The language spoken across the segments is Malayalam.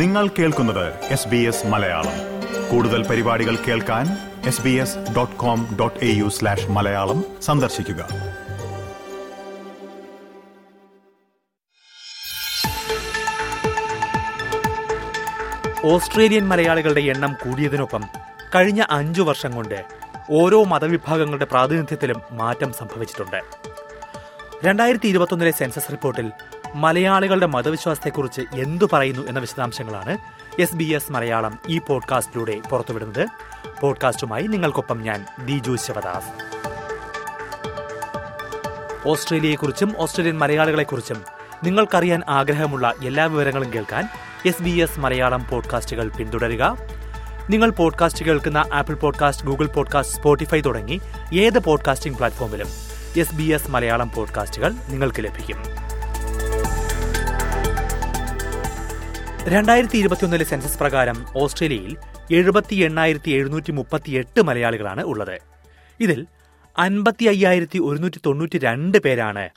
നിങ്ങൾ കേൾക്കുന്നത് എസ് ബി എസ് മലയാളം. കൂടുതൽ പരിപാടികൾ കേൾക്കാൻ S B S dot com dot A U slash Malayalam സന്ദർശിക്കുക. ഓസ്ട്രേലിയൻ മലയാളികളുടെ എണ്ണം കൂടിയതിനൊപ്പം കഴിഞ്ഞ അഞ്ചു വർഷം കൊണ്ട് ഓരോ മതവിഭാഗങ്ങളുടെ പ്രാതിനിധ്യത്തിലും മാറ്റം സംഭവിച്ചിട്ടുണ്ട്. രണ്ടായിരത്തി ഇരുപത്തൊന്നിലെ സെൻസസ് റിപ്പോർട്ടിൽ മലയാളികളുടെ മതവിശ്വാസത്തെക്കുറിച്ച് എന്തു പറയുന്നു എന്ന വിശദാംശങ്ങളാണ് എസ് ബി എസ് മലയാളം ഈ പോഡ്കാസ്റ്റിലൂടെ പുറത്തുവിടുന്നത്. പോഡ്കാസ്റ്റുമായി നിങ്ങൾക്കൊപ്പം ഞാൻ ദിജു ശിവദാസ്. ഓസ്ട്രേലിയയെക്കുറിച്ചും ഓസ്ട്രേലിയൻ മലയാളികളെക്കുറിച്ചും നിങ്ങൾക്കറിയാൻ ആഗ്രഹമുള്ള എല്ലാ വിവരങ്ങളും കേൾക്കാൻ എസ് ബി എസ് മലയാളം പോഡ്കാസ്റ്റുകൾ പിന്തുടരുക. നിങ്ങൾ പോഡ്കാസ്റ്റ് കേൾക്കുന്ന Apple podcast Google podcast Spotify തുടങ്ങി ഏത് പോഡ്കാസ്റ്റിംഗ് പ്ലാറ്റ്ഫോമിലും എസ് ബി എസ് മലയാളം പോഡ്കാസ്റ്റുകൾ നിങ്ങൾക്ക് ലഭിക്കും. രണ്ടായിരത്തി ഇരുപത്തിയൊന്നിലെ സെൻസസ് പ്രകാരം ഓസ്ട്രേലിയയിൽ എഴുപത്തി എണ്ണായിരത്തി എഴുന്നൂറ്റി മുപ്പത്തി എട്ട് മലയാളികളാണ് ഉള്ളത്. ഇതിൽ അൻപത്തി അയ്യായിരത്തി ഒരുന്നൂറ്റി തൊണ്ണൂറ്റി രണ്ട് പേരാണ്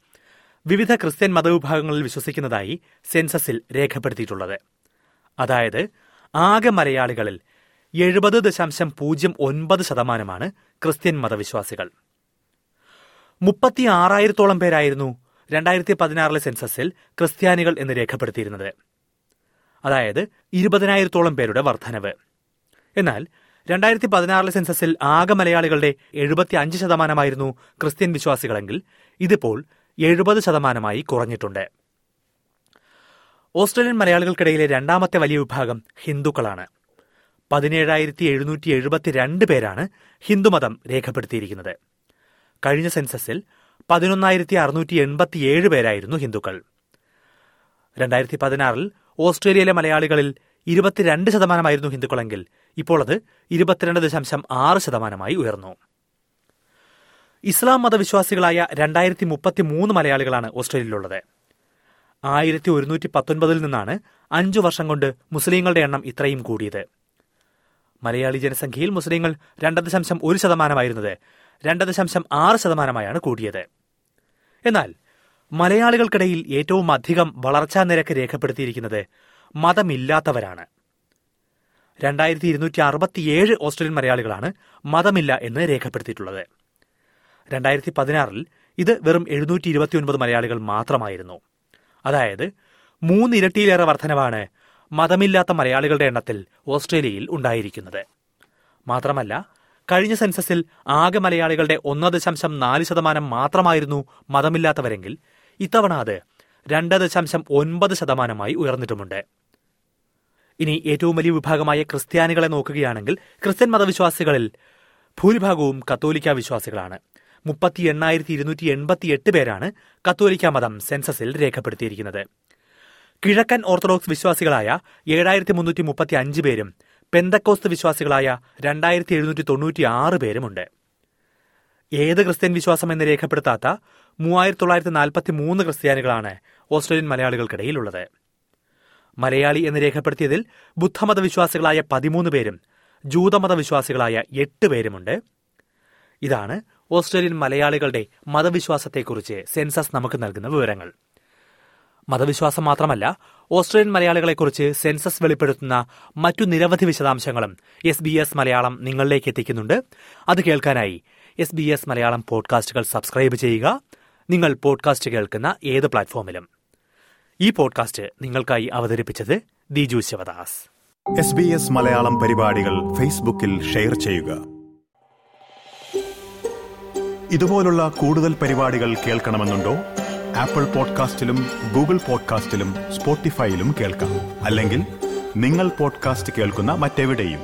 വിവിധ ക്രിസ്ത്യൻ മതവിഭാഗങ്ങളിൽ വിശ്വസിക്കുന്നതായി സെൻസസിൽ രേഖപ്പെടുത്തിയിട്ടുള്ളത്. അതായത് ആകെ മലയാളികളിൽ എഴുപത് ദശാംശം പൂജ്യം ഒൻപത് ശതമാനമാണ് ക്രിസ്ത്യൻ മതവിശ്വാസികൾ. മുപ്പത്തി ആറായിരത്തോളം പേരായിരുന്നു രണ്ടായിരത്തി പതിനാറിലെ സെൻസസിൽ ക്രിസ്ത്യാനികൾ എന്ന് രേഖപ്പെടുത്തിയിരുന്നത്. അതായത് ഇരുപതിനായിരത്തോളം പേരുടെ വർധനവ്. എന്നാൽ രണ്ടായിരത്തി പതിനാറിലെ സെൻസസിൽ ആകെ മലയാളികളുടെ എഴുപത്തി അഞ്ച് ശതമാനമായിരുന്നു ക്രിസ്ത്യൻ വിശ്വാസികളെങ്കിൽ ഇതിപ്പോൾ എഴുപത് ശതമാനമായി കുറഞ്ഞിട്ടുണ്ട്. ഓസ്ട്രേലിയൻ മലയാളികൾക്കിടയിലെ രണ്ടാമത്തെ വലിയ വിഭാഗം ഹിന്ദുക്കളാണ്. പതിനേഴായിരത്തി എഴുന്നൂറ്റി എഴുപത്തിരണ്ട് പേരാണ് ഹിന്ദുമതം രേഖപ്പെടുത്തിയിരിക്കുന്നത്. കഴിഞ്ഞ സെൻസസിൽ പതിനൊന്നായിരത്തി അറുന്നൂറ്റി എൺപത്തിയേഴ് പേരായിരുന്നു ഹിന്ദുക്കൾ. രണ്ടായിരത്തി പതിനാറിൽ ഓസ്ട്രേലിയയിലെ മലയാളികളിൽ ഇരുപത്തിരണ്ട് ശതമാനമായിരുന്നു ഹിന്ദുക്കളെങ്കിൽ. ഇപ്പോൾ അത് ഇരുപത്തിരണ്ട് ദശാംശം ആറ് ശതമാനമായി ഉയർന്നു. ഇസ്ലാം മതവിശ്വാസികളായ രണ്ടായിരത്തി മുപ്പത്തി മൂന്ന് മലയാളികളാണ് ഓസ്ട്രേലിയയിലുള്ളത്. ആയിരത്തി ഒരുന്നൂറ്റി പത്തൊൻപതിൽ നിന്നാണ് അഞ്ചു വർഷം കൊണ്ട് മുസ്ലിങ്ങളുടെ എണ്ണം ഇത്രയും കൂടിയത്. മലയാളി ജനസംഖ്യയിൽ മുസ്ലിങ്ങൾ രണ്ട് ദശാംശം ഒരു ശതമാനമായിരുന്നത് രണ്ട് ദശാംശം ആറ് ശതമാനമായാണ് കൂടിയത്. എന്നാൽ മലയാളികൾക്കിടയിൽ ഏറ്റവും അധികം വളർച്ചാ നിരക്ക് രേഖപ്പെടുത്തിയിരിക്കുന്നത് മതമില്ലാത്തവരാണ്. രണ്ടായിരത്തി ഇരുന്നൂറ്റി അറുപത്തിയേഴ് ഓസ്ട്രേലിയൻ മലയാളികളാണ് മതമില്ല എന്ന് രേഖപ്പെടുത്തിയിട്ടുള്ളത്. രണ്ടായിരത്തി പതിനാറിൽ ഇത് വെറും എഴുന്നൂറ്റി ഇരുപത്തിയൊൻപത് മലയാളികൾ മാത്രമായിരുന്നു. അതായത് മൂന്നിരട്ടിയിലേറെ വർധനവാണ് മതമില്ലാത്ത മലയാളികളുടെ എണ്ണത്തിൽ ഓസ്ട്രേലിയയിൽ ഉണ്ടായിരിക്കുന്നത്. മാത്രമല്ല കഴിഞ്ഞ സെൻസസിൽ ആകെ മലയാളികളുടെ ഒന്ന് ദശാംശം നാല് ശതമാനം മാത്രമായിരുന്നു മതമില്ലാത്തവരെങ്കിൽ ഇത്തവണ അത് രണ്ട് ദശാംശം ഒൻപത് ശതമാനമായി ഉയർന്നിട്ടുമുണ്ട്. ഇനി ഏറ്റവും വലിയ വിഭാഗമായ ക്രിസ്ത്യാനികളെ നോക്കുകയാണെങ്കിൽ ക്രിസ്ത്യൻ മതവിശ്വാസികളിൽ ഭൂരിഭാഗവും കത്തോലിക്ക വിശ്വാസികളാണ്. മുപ്പത്തി എണ്ണായിരത്തി ഇരുന്നൂറ്റി എൺപത്തി എട്ട് പേരാണ് കത്തോലിക്ക മതം സെൻസസിൽ രേഖപ്പെടുത്തിയിരിക്കുന്നത്. കിഴക്കൻ ഓർത്തഡോക്സ് വിശ്വാസികളായ ഏഴായിരത്തി മുന്നൂറ്റി മുപ്പത്തി അഞ്ച് പേരും പെന്തക്കോസ്ത് വിശ്വാസികളായ രണ്ടായിരത്തി എഴുന്നൂറ്റി തൊണ്ണൂറ്റി ആറ് പേരുമുണ്ട്. ഏത് ക്രിസ്ത്യൻ വിശ്വാസം എന്ന് രേഖപ്പെടുത്താത്ത മൂവായിരത്തി തൊള്ളായിരത്തി നാൽപ്പത്തി മൂന്ന് ക്രിസ്ത്യാനികളാണ് ഓസ്ട്രേലിയൻ മലയാളികൾക്കിടയിലുള്ളത്. മലയാളി എന്ന് രേഖപ്പെടുത്തിയതിൽ ബുദ്ധമത വിശ്വാസികളായ പതിമൂന്ന് പേരും ജൂതമത വിശ്വാസികളായ എട്ട് പേരുമുണ്ട്. ഇതാണ് ഓസ്ട്രേലിയൻ മലയാളികളുടെ മതവിശ്വാസത്തെക്കുറിച്ച് സെൻസസ് നമുക്ക് നൽകുന്ന വിവരങ്ങൾ. മതവിശ്വാസം മാത്രമല്ല ഓസ്ട്രേലിയൻ മലയാളികളെക്കുറിച്ച് സെൻസസ് വെളിപ്പെടുത്തുന്ന മറ്റു നിരവധി വിശദാംശങ്ങളും എസ് ബി എസ് മലയാളം നിങ്ങളിലേക്ക് എത്തിക്കുന്നുണ്ട്. അത് കേൾക്കാനായി എസ് ബി എസ് മലയാളം പോഡ്കാസ്റ്റുകൾ സബ്സ്ക്രൈബ് ചെയ്യുക നിങ്ങൾ പോഡ്കാസ്റ്റ് കേൾക്കുന്ന ഏത് പ്ലാറ്റ്ഫോമിലും ഈ പോഡ്കാസ്റ്റ് നിങ്ങൾക്കായി അവതരിപ്പിച്ചത് Diju Sivadas. S B S Malayalam പരിപാടികൾ ഫേസ്ബുക്കിൽ ഷെയർ ചെയ്യുക. ഇതുപോലുള്ള കൂടുതൽ പരിപാടികൾ കേൾക്കണമെന്നുണ്ടോ? ആപ്പിൾ പോഡ്കാസ്റ്റിലും ഗൂഗിൾ പോഡ്കാസ്റ്റിലും സ്പോട്ടിഫൈയിലും കേൾക്കാം. അല്ലെങ്കിൽ നിങ്ങൾ പോഡ്കാസ്റ്റ് കേൾക്കുന്ന മറ്റെവിടെയും.